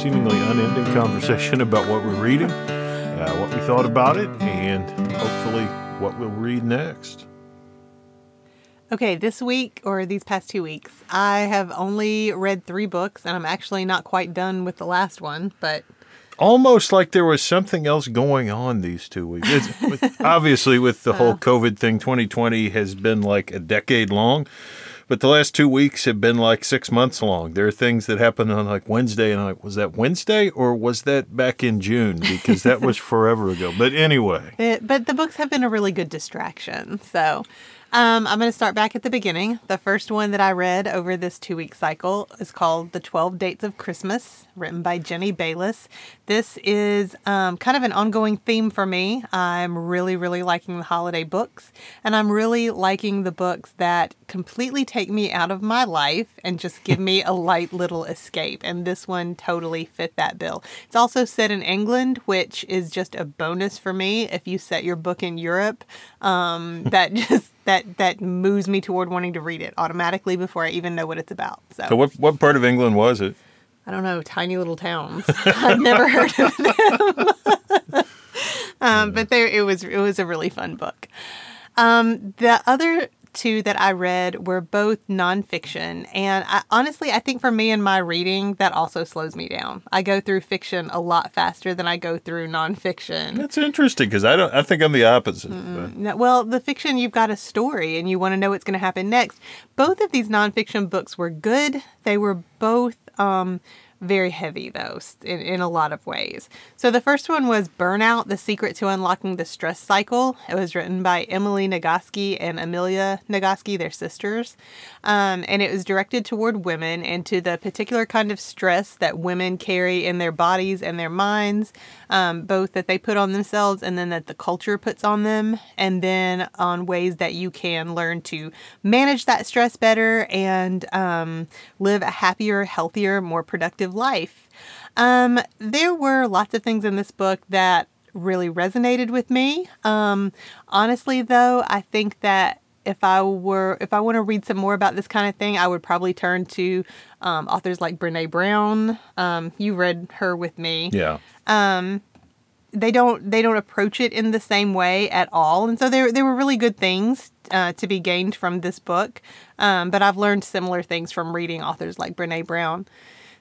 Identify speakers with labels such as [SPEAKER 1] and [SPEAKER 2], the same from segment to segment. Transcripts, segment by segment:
[SPEAKER 1] seemingly unending conversation about what we're reading, uh, what we thought about it, and hopefully what we'll read next.
[SPEAKER 2] Okay, this week or these past two weeks, I have only read three books, and I'm actually not quite done with the last one, but
[SPEAKER 1] almost like there was something else going on these two weeks. It's, obviously, with the whole COVID thing, 2020 has been like a decade long, but the last two weeks have been like six months long. There are things that happen on like Wednesday, and I'm like, was that Wednesday or was that back in June? Because that was forever ago. But anyway.
[SPEAKER 2] It, but the books have been a really good distraction. So um, I'm going to start back at the beginning. The first one that I read over this two week cycle is called The 12 Dates of Christmas, written by Jenny Bayliss. This is um, kind of an ongoing theme for me. I'm really, really liking the holiday books, and I'm really liking the books that completely take me out of my life and just give me a light little escape. And this one totally fit that bill. It's also set in England, which is just a bonus for me if you set your book in Europe. Um, that just that that moves me toward wanting to read it automatically before I even know what it's about. So,
[SPEAKER 1] so what what part of England was it?
[SPEAKER 2] I don't know, tiny little towns. I've never heard of them. um, but there, it was it was a really fun book. Um, the other two that I read were both nonfiction. And I, honestly, I think for me and my reading, that also slows me down. I go through fiction a lot faster than I go through nonfiction.
[SPEAKER 1] That's interesting because I don't. I think I'm the opposite. No,
[SPEAKER 2] well, the fiction you've got a story and you want to know what's going to happen next. Both of these nonfiction books were good. They were both. Um, very heavy though in, in a lot of ways. So the first one was burnout the secret to unlocking the stress cycle. It was written by emily nagoski and amelia nagoski their sisters. Um, and it was directed toward women and to the particular kind of stress that women carry in their bodies and their minds um, both that they put on themselves and then that the culture puts on them and then on ways that you can learn to manage that stress better and um, live a happier healthier more productive life. Um, there were lots of things in this book that really resonated with me. Um, honestly, though, I think that if I were if I want to read some more about this kind of thing, I would probably turn to um, authors like Brene Brown. Um, you read her with me.
[SPEAKER 1] Yeah.
[SPEAKER 2] Um, they don't they don't approach it in the same way at all, and so there there were really good things uh, to be gained from this book. Um, but I've learned similar things from reading authors like Brene Brown.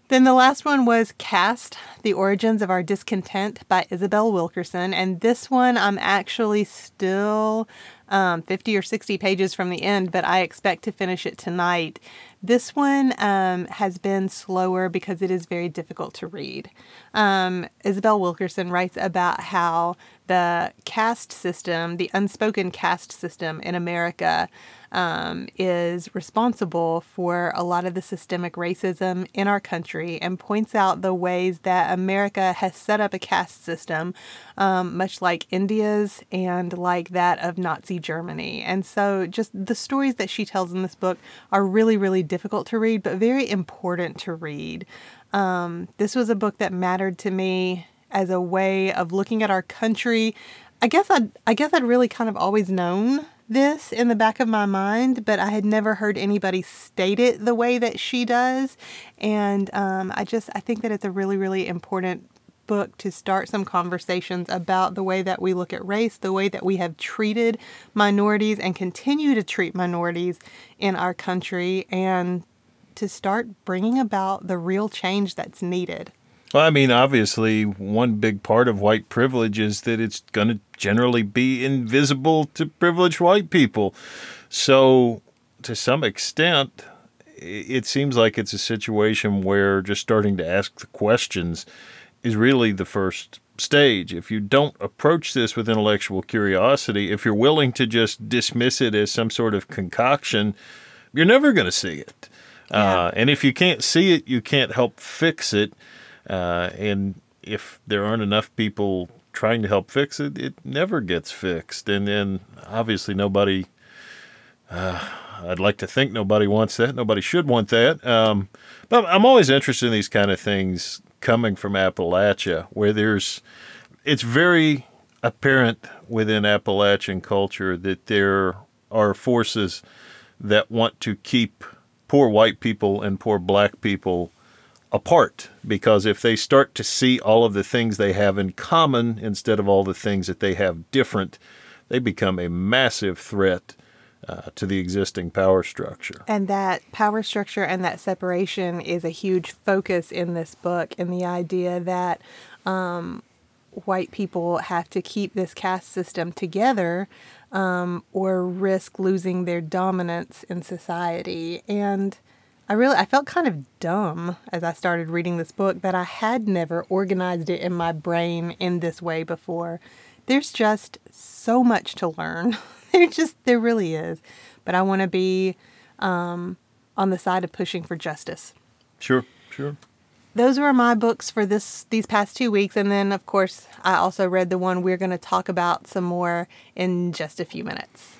[SPEAKER 2] Then the last one was Caste The Origins of Our Discontent by Isabel Wilkerson. And this one I'm actually still um, 50 or 60 pages from the end, but I expect to finish it tonight. This one um, has been slower because it is very difficult to read. Um, Isabel Wilkerson writes about how the caste system, the unspoken caste system in America, um, is responsible for a lot of the systemic racism in our country and points out the ways that America has set up a caste system, um, much like India's and like that of Nazi Germany. And so, just the stories that she tells in this book are really, really difficult to read, but very important to read. Um, this was a book that mattered to me as a way of looking at our country. I guess I'd, I guess I'd really kind of always known this in the back of my mind, but I had never heard anybody state it the way that she does. And um, I just, I think that it's a really, really important book to start some conversations about the way that we look at race, the way that we have treated minorities and continue to treat minorities in our country, and to start bringing about the real change that's needed.
[SPEAKER 1] Well, I mean, obviously, one big part of white privilege is that it's going to generally be invisible to privileged white people. So, to some extent, it seems like it's a situation where just starting to ask the questions is really the first stage. If you don't approach this with intellectual curiosity, if you're willing to just dismiss it as some sort of concoction, you're never going to see it. Yeah. Uh, and if you can't see it, you can't help fix it. Uh, and if there aren't enough people trying to help fix it, it never gets fixed. And then obviously nobody, uh, I'd like to think nobody wants that. Nobody should want that. Um, but I'm always interested in these kind of things coming from Appalachia, where there's, it's very apparent within Appalachian culture that there are forces that want to keep poor white people and poor black people apart. Because if they start to see all of the things they have in common instead of all the things that they have different, they become a massive threat uh, to the existing power structure.
[SPEAKER 2] And that power structure and that separation is a huge focus in this book, and the idea that um, white people have to keep this caste system together um, or risk losing their dominance in society. And I really I felt kind of dumb as I started reading this book that I had never organized it in my brain in this way before. There's just so much to learn. there just there really is. But I want to be um, on the side of pushing for justice.
[SPEAKER 1] Sure, sure.
[SPEAKER 2] Those were my books for this these past two weeks, and then of course I also read the one we're going to talk about some more in just a few minutes.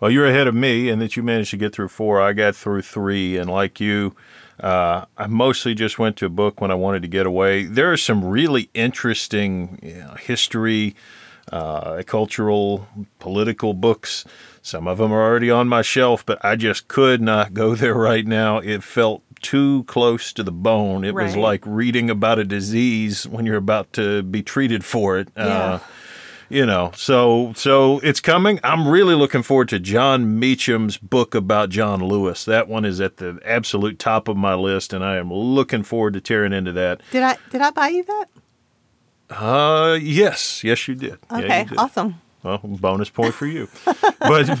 [SPEAKER 1] Well, you're ahead of me, and that you managed to get through four. I got through three, and like you, uh, I mostly just went to a book when I wanted to get away. There are some really interesting you know, history, uh, cultural, political books. Some of them are already on my shelf, but I just could not go there right now. It felt too close to the bone. It was like reading about a disease when you're about to be treated for it.
[SPEAKER 2] Yeah.
[SPEAKER 1] Uh, you know, so so it's coming. I'm really looking forward to Jon Meacham's book about John Lewis. That one is at the absolute top of my list, and I am looking forward to tearing into that.
[SPEAKER 2] Did I did I buy you that?
[SPEAKER 1] Uh, yes, yes, you did. Yeah, you
[SPEAKER 2] Okay,
[SPEAKER 1] did.
[SPEAKER 2] awesome.
[SPEAKER 1] Well, bonus point for you. but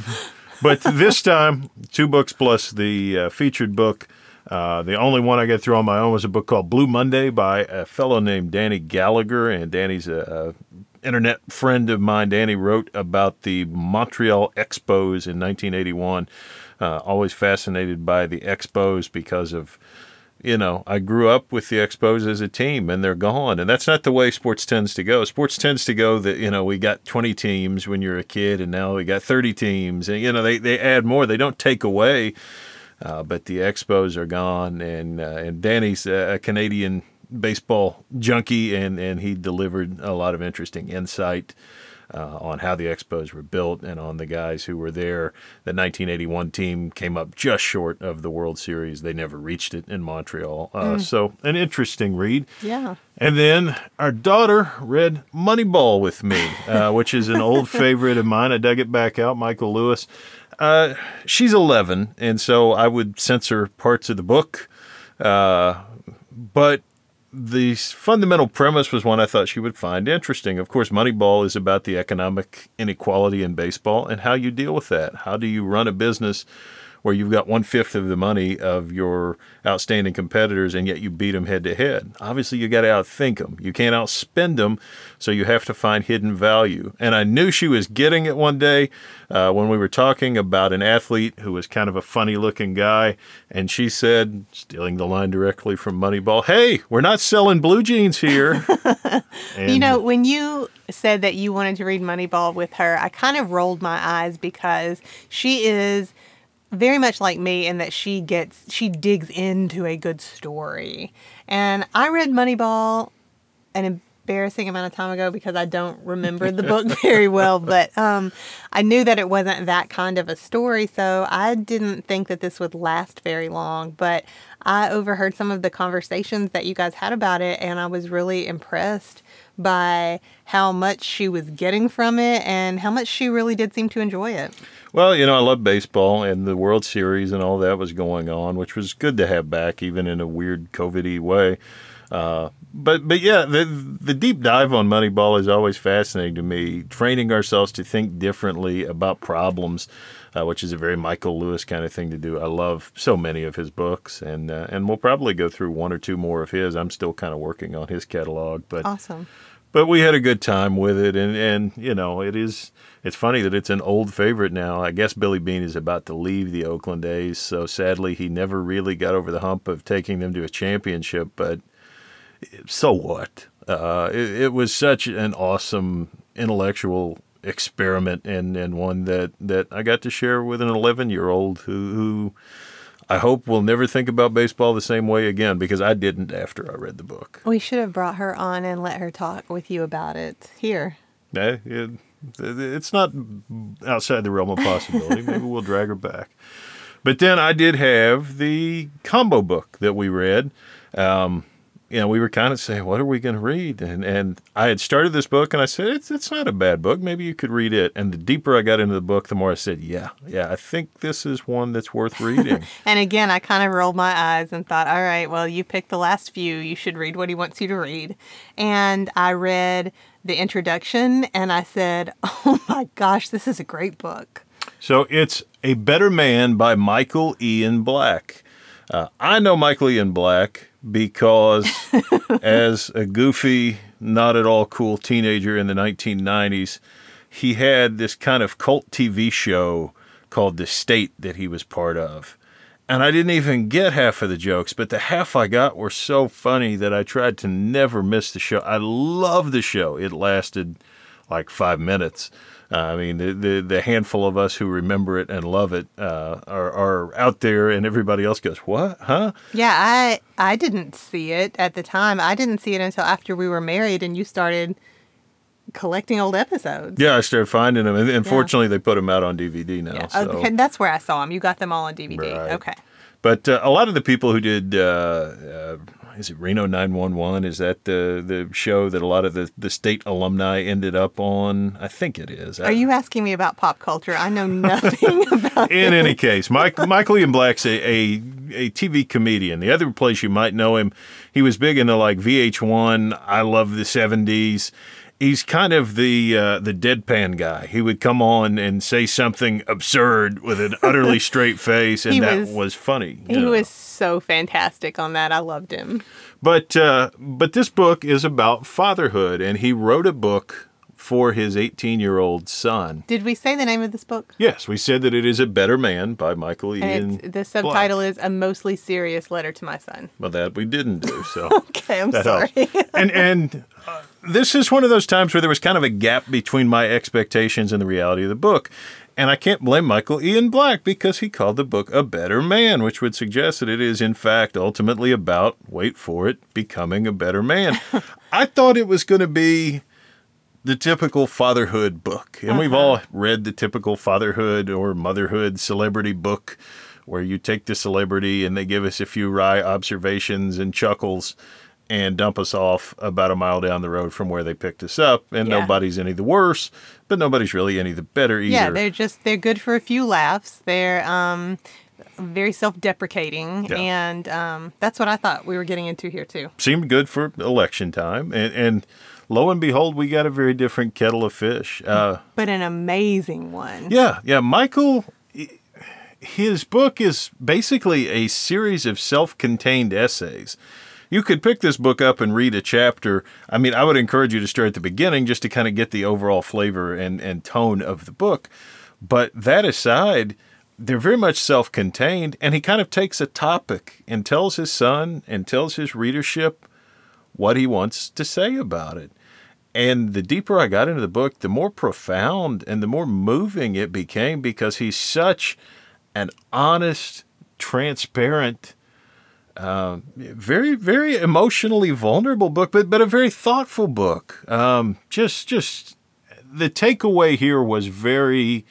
[SPEAKER 1] but this time, two books plus the uh, featured book. Uh, the only one I got through on my own was a book called Blue Monday by a fellow named Danny Gallagher, and Danny's a, a internet friend of mine. Danny wrote about the Montreal Expos in 1981. Uh, always fascinated by the Expos because of you know, I grew up with the Expos as a team and they're gone. And that's not the way sports tends to go. Sports tends to go that, you know, we got 20 teams when you're a kid and now we got 30 teams. And, you know, they, they add more, they don't take away. Uh, but the Expos are gone. And, uh, and Danny's a Canadian baseball junkie and, and he delivered a lot of interesting insight. Uh, on how the Expos were built and on the guys who were there. The 1981 team came up just short of the World Series. They never reached it in Montreal. Uh, So, an interesting read.
[SPEAKER 2] Yeah.
[SPEAKER 1] And then our daughter read Moneyball with me, uh, which is an old favorite of mine. I dug it back out, Michael Lewis. Uh, she's 11, and so I would censor parts of the book. Uh, but the fundamental premise was one I thought she would find interesting. Of course, Moneyball is about the economic inequality in baseball and how you deal with that. How do you run a business where you've got one fifth of the money of your outstanding competitors and yet you beat them head to head? Obviously, you got to outthink them. You can't outspend them, so you have to find hidden value. And I knew she was getting it one day uh, when we were talking about an athlete who was kind of a funny looking guy. And she said, stealing the line directly from Moneyball, Hey, we're not selling blue jeans here. And-
[SPEAKER 2] You know, when you said that you wanted to read Moneyball with her, I kind of rolled my eyes because she is very much like me in that she gets she digs into a good story. And I read Moneyball an embarrassing amount of time ago because I don't remember the book very well, but um, I knew that it wasn't that kind of a story, so I didn't think that this would last very long. But I overheard some of the conversations that you guys had about it, and I was really impressed by how much she was getting from it and how much she really did seem to enjoy it.
[SPEAKER 1] Well, you know, I love baseball and the World Series and all that was going on, which was good to have back, even in a weird COVID-y way. Uh, but but yeah, the the deep dive on Moneyball is always fascinating to me. Training ourselves to think differently about problems, uh, which is a very Michael Lewis kind of thing to do. I love so many of his books, and uh, and we'll probably go through one or two more of his. I'm still kind of working on his catalog, but
[SPEAKER 2] Awesome.
[SPEAKER 1] but we had a good time with it and and you know it is it's funny that it's an old favorite now i guess billy beane is about to leave the oakland a's so sadly he never really got over the hump of taking them to a championship but so what uh, it, it was such an awesome intellectual experiment and and one that that i got to share with an 11 year old who who I hope will never think about baseball the same way again because I didn't after I read the book.
[SPEAKER 2] We should have brought her on and let her talk with you about it here.
[SPEAKER 1] Eh, it, it's not outside the realm of possibility. Maybe we'll drag her back. But then I did have the combo book that we read. Um, you know, we were kind of saying, what are we going to read? And and I had started this book, and I said, it's it's not a bad book. Maybe you could read it. And the deeper I got into the book, the more I said, yeah, yeah, I think this is one that's worth reading.
[SPEAKER 2] And again, I kind of rolled my eyes and thought, all right, well, you picked the last few. You should read what he wants you to read. And I read the introduction and I said, oh my gosh, this is a great book.
[SPEAKER 1] so it's A Better Man by Michael Ian Black. Uh, I know Michael Ian Black because as a goofy, not at all cool teenager in the 1990s, he had this kind of cult TV show called The State that he was part of. And I didn't even get half of the jokes, but the half I got were so funny that I tried to never miss the show. I love the show. It lasted like five minutes. Uh, I mean, the, the the handful of us who remember it and love it uh, are are out there, and everybody else goes, "What? Huh?"
[SPEAKER 2] Yeah, I I didn't see it at the time. I didn't see it until after we were married and you started collecting old episodes.
[SPEAKER 1] Yeah, I started finding them, and unfortunately, they put them out on DVD now.
[SPEAKER 2] Yeah,
[SPEAKER 1] so.
[SPEAKER 2] okay, that's where I saw them. You got them all on DVD.
[SPEAKER 1] Right.
[SPEAKER 2] Okay.
[SPEAKER 1] But uh, a lot of the people who did, uh, uh, is it Reno 911? Is that the the show that a lot of the, the state alumni ended up on? I think it is.
[SPEAKER 2] Are you asking me about pop culture? I know nothing about
[SPEAKER 1] In any case, Mike, Michael Ian Black's a, a, a TV comedian. The other place you might know him, he was big into like VH1, I Love the 70s. He's kind of the uh, the deadpan guy. He would come on and say something absurd with an utterly straight face, and that
[SPEAKER 2] was-
[SPEAKER 1] was funny.
[SPEAKER 2] He
[SPEAKER 1] know.
[SPEAKER 2] was so fantastic on that. I loved him.
[SPEAKER 1] But uh, but this book is about fatherhood, and he wrote a book for his 18 year old son.
[SPEAKER 2] Did we say the name of this book?
[SPEAKER 1] Yes, we said that it is a better man by Michael Ian.
[SPEAKER 2] And the subtitle is A Mostly Serious Letter to My Son.
[SPEAKER 1] Well, that we didn't do. So
[SPEAKER 2] Okay, I'm sorry.
[SPEAKER 1] and and uh, this is one of those times where there was kind of a gap between my expectations and the reality of the book. And I can't blame Michael Ian Black because he called the book A Better Man, which would suggest that it is, in fact, ultimately about, wait for it, becoming a better man. I thought it was going to be the typical fatherhood book. And we've all read the typical fatherhood or motherhood celebrity book where you take the celebrity and they give us a few wry observations and chuckles and dump us off about a mile down the road from where they picked us up. And
[SPEAKER 2] Yeah.
[SPEAKER 1] nobody's any the worse, but nobody's really any the better either.
[SPEAKER 2] Yeah, they're just they're good for a few laughs. They're um very self-deprecating
[SPEAKER 1] Yeah.
[SPEAKER 2] and um that's what I thought we were getting into here too.
[SPEAKER 1] Seemed good for election time. And, and lo and behold, we got a very different kettle of fish. Uh,
[SPEAKER 2] But an amazing one.
[SPEAKER 1] Yeah, yeah. Michael, his book is basically a series of self contained essays. You could pick this book up and read a chapter. I mean, I would encourage you to start at the beginning just to kind of get the overall flavor and, and tone of the book. But that aside, they're very much self contained, and he kind of takes a topic and tells his son and tells his readership what he wants to say about it. And the deeper I got into the book, the more profound and the more moving it became because he's such an honest, transparent, uh, very, very emotionally vulnerable book, but but a very thoughtful book. Um, just, just the takeaway here was very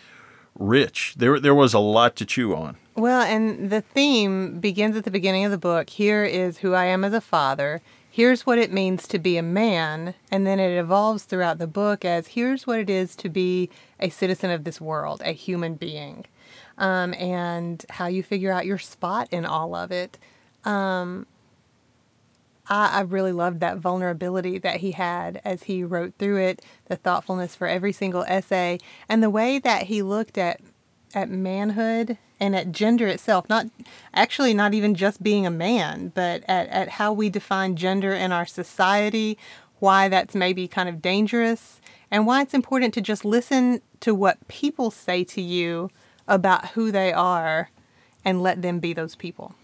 [SPEAKER 1] rich. There, there was a lot to chew on.
[SPEAKER 2] Well, and the theme begins at the beginning of the book. Here is who I am as a father. Here's what it means to be a man. And then it evolves throughout the book as here's what it is to be a citizen of this world, a human being, um, and how you figure out your spot in all of it. Um, I, I really loved that vulnerability that he had as he wrote through it, the thoughtfulness for every single essay, and the way that he looked at at manhood and at gender itself. Not actually not even just being a man, but at, at how we define gender in our society, why that's maybe kind of dangerous, and why it's important to just listen to what people say to you about who they are and let them be those people.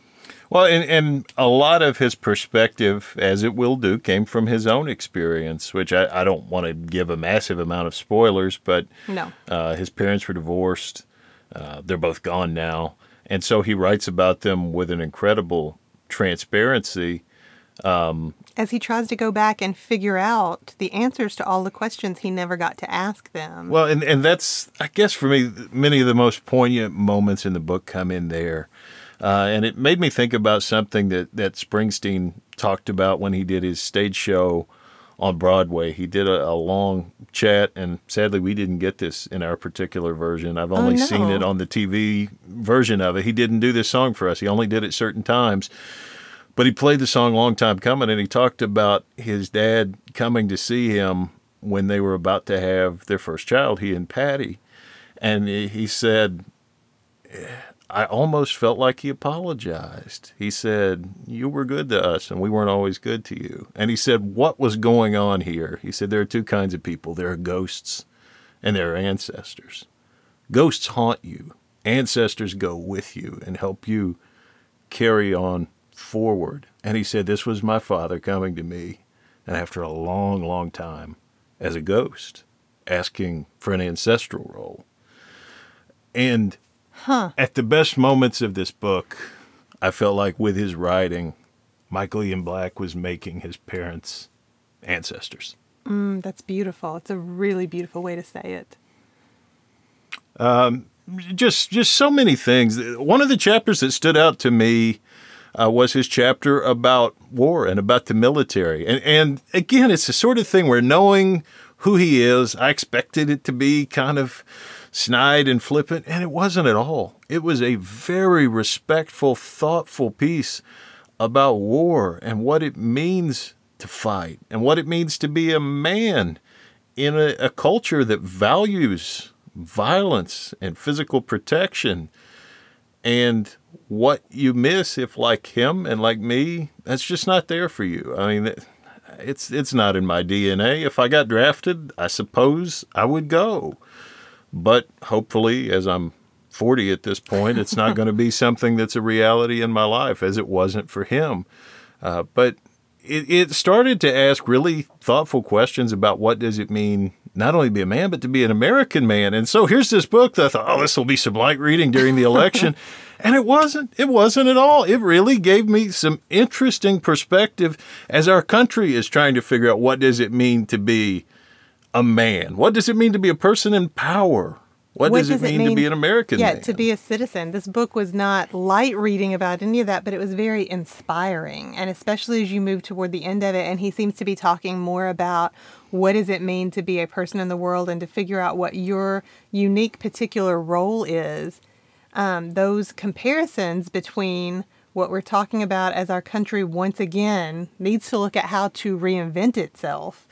[SPEAKER 1] Well, and, and a lot of his perspective, as it will do, came from his own experience, which I, I don't want to give a massive amount of spoilers, but
[SPEAKER 2] No.
[SPEAKER 1] uh, his parents were divorced. Uh, they're both gone now. And so he writes about them with an incredible transparency
[SPEAKER 2] As he tries to go back and figure out the answers to all the questions he never got to ask them.
[SPEAKER 1] Well, and, and that's, I guess, for me, many of the most poignant moments in the book come in there. Uh, and it made me think about something that, that Springsteen talked about when he did his stage show on Broadway. He did a, a long chat, and sadly, we didn't get this in our particular version. I've oh, only
[SPEAKER 2] no.
[SPEAKER 1] seen it on the TV version of it. He didn't do this song for us, he only did it certain times. But he played the song Long Time Coming, and he talked about his dad coming to see him when they were about to have their first child, he and Patti. And he said, I almost felt like he apologized. He said, You were good to us, and we weren't always good to you. And he said, What was going on here? He said, There are two kinds of people there are ghosts, and there are ancestors. Ghosts haunt you, ancestors go with you and help you carry on forward. And he said, This was my father coming to me, and after a long, long time, as a ghost, asking for an ancestral role. And at the best moments of this book, I felt like with his writing, Michael Ian Black was making his parents ancestors.
[SPEAKER 2] Mm, that's beautiful. It's a really beautiful way to say it.
[SPEAKER 1] just just so many things. One of the chapters that stood out to me uh, was his chapter about war and about the military. And and again, it's the sort of thing where knowing who he is, I expected it to be kind of snide and flippant, and it wasn't at all. It was a very respectful, thoughtful piece about war and what it means to fight and what it means to be a man in a, a culture that values violence and physical protection. And what you miss if like him and like me that's just not there for you. I mean it's it's not in my dna if i got drafted i suppose i would go but hopefully as i'm 40 at this point it's not going to be something that's a reality in my life as it wasn't for him uh, but it, it started to ask really thoughtful questions about what does it mean not only to be a man but to be an American man. And so here's this book that I thought, oh, this will be some light reading during the election, and it wasn't. It wasn't at all. It really gave me some interesting perspective as our country is trying to figure out what does it mean to be a man. What does it mean to be a person in power? What, does, it, mean to be an American
[SPEAKER 2] Yeah,
[SPEAKER 1] man?
[SPEAKER 2] to be a citizen. This book was not light reading about any of that, but it was very inspiring. And especially as you move toward the end of it, and he seems to be talking more about what does it mean to be a person in the world and to figure out what your unique particular role is. Um, those comparisons between what we're talking about as our country once again needs to look at how to reinvent itself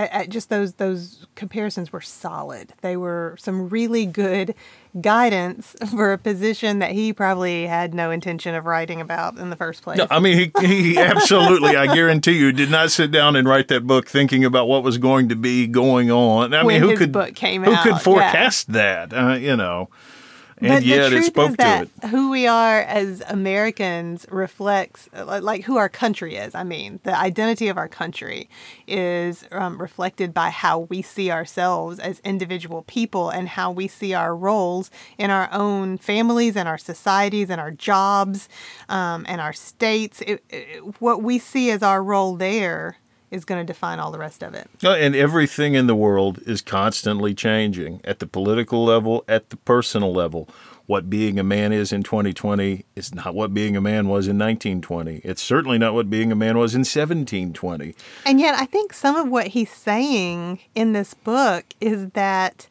[SPEAKER 2] at, at just those those comparisons were solid. They were some really good guidance for a position that he probably had no intention of writing about in the first place.
[SPEAKER 1] No, I mean, he, he absolutely, I guarantee you, did not sit down and write that book thinking about what was going to be going on. I
[SPEAKER 2] When
[SPEAKER 1] mean, who could
[SPEAKER 2] book came
[SPEAKER 1] who
[SPEAKER 2] out,
[SPEAKER 1] could
[SPEAKER 2] yeah.
[SPEAKER 1] forecast that? Uh, you know, and
[SPEAKER 2] but
[SPEAKER 1] yet
[SPEAKER 2] the
[SPEAKER 1] it
[SPEAKER 2] truth
[SPEAKER 1] spoke
[SPEAKER 2] is
[SPEAKER 1] to
[SPEAKER 2] that
[SPEAKER 1] it.
[SPEAKER 2] who we are as Americans reflects, like, like who our country is. I mean, the identity of our country is um, reflected by how we see ourselves as individual people and how we see our roles in our own families and our societies and our jobs um, and our states. It, it, what we see as our role there is going to define all the rest of it.
[SPEAKER 1] And everything in the world is constantly changing at the political level, at the personal level. What being a man is in 2020 is not what being a man was in 1920. It's certainly not what being a man was in 1720.
[SPEAKER 2] And yet, I think some of what he's saying in this book is that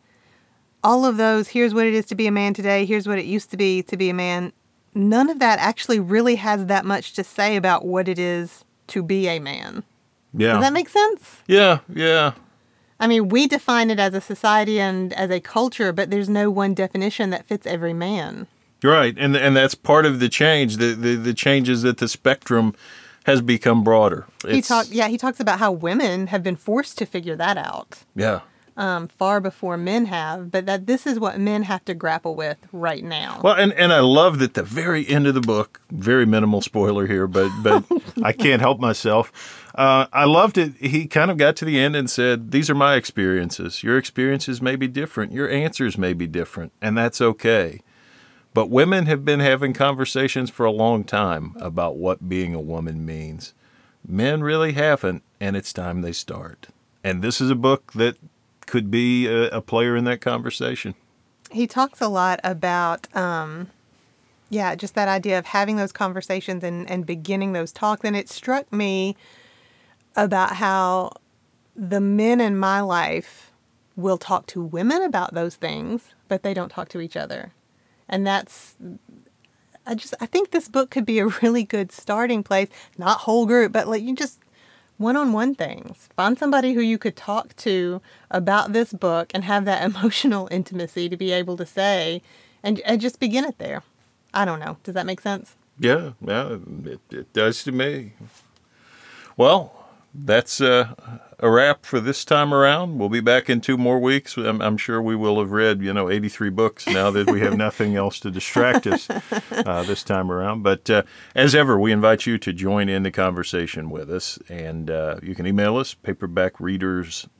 [SPEAKER 2] all of those, here's what it is to be a man today, here's what it used to be to be a man, none of that actually really has that much to say about what it is to be a man.
[SPEAKER 1] Yeah.
[SPEAKER 2] Does that make sense?
[SPEAKER 1] yeah, yeah.
[SPEAKER 2] I mean, we define it as a society and as a culture, but there's no one definition that fits every man.
[SPEAKER 1] Right, and and that's part of the change. The the, the changes that the spectrum has become broader.
[SPEAKER 2] He
[SPEAKER 1] It's-
[SPEAKER 2] talk, yeah, he talks about how women have been forced to figure that out.
[SPEAKER 1] Yeah.
[SPEAKER 2] Um, far before men have, but that this is what men have to grapple with right now.
[SPEAKER 1] Well, and, and I love that the very end of the book, very minimal spoiler here, but but I can't help myself. Uh, I loved it. He kind of got to the end and said, "These are my experiences. Your experiences may be different. Your answers may be different, and that's okay. But women have been having conversations for a long time about what being a woman means. Men really haven't, and it's time they start. And this is a book that could be a, a player in that conversation.
[SPEAKER 2] He talks a lot about, um, yeah, just that idea of having those conversations and, and beginning those talks. And it struck me about how the men in my life will talk to women about those things, but they don't talk to each other. And that's I just I think this book could be a really good starting place, not whole group, but like you just one-on-one things. Find somebody who you could talk to about this book and have that emotional intimacy to be able to say and, and just begin it there. I don't know. Does that make sense?
[SPEAKER 1] Yeah, yeah, it, it does to me. Well, that's uh, a wrap for this time around. We'll be back in two more weeks. I'm, I'm, sure we will have read, you know, 83 books now that we have nothing else to distract us uh, this time around. But uh, as ever, we invite you to join in the conversation with us. And uh, you can email us,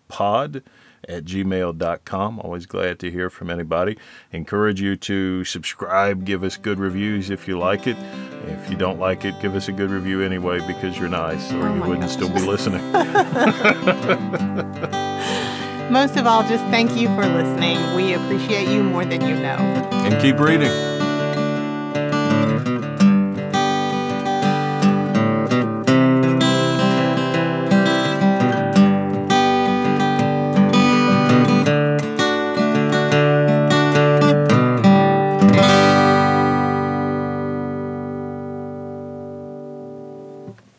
[SPEAKER 1] paperbackreaderspod at gmail.com. Always glad to hear from anybody. Encourage you to subscribe, give us good reviews if you like it. If you don't like it, give us a good review anyway because you're nice or oh you wouldn't gosh. still be listening.
[SPEAKER 2] Most of all, just thank you for listening. We appreciate you more than you know.
[SPEAKER 1] And keep reading.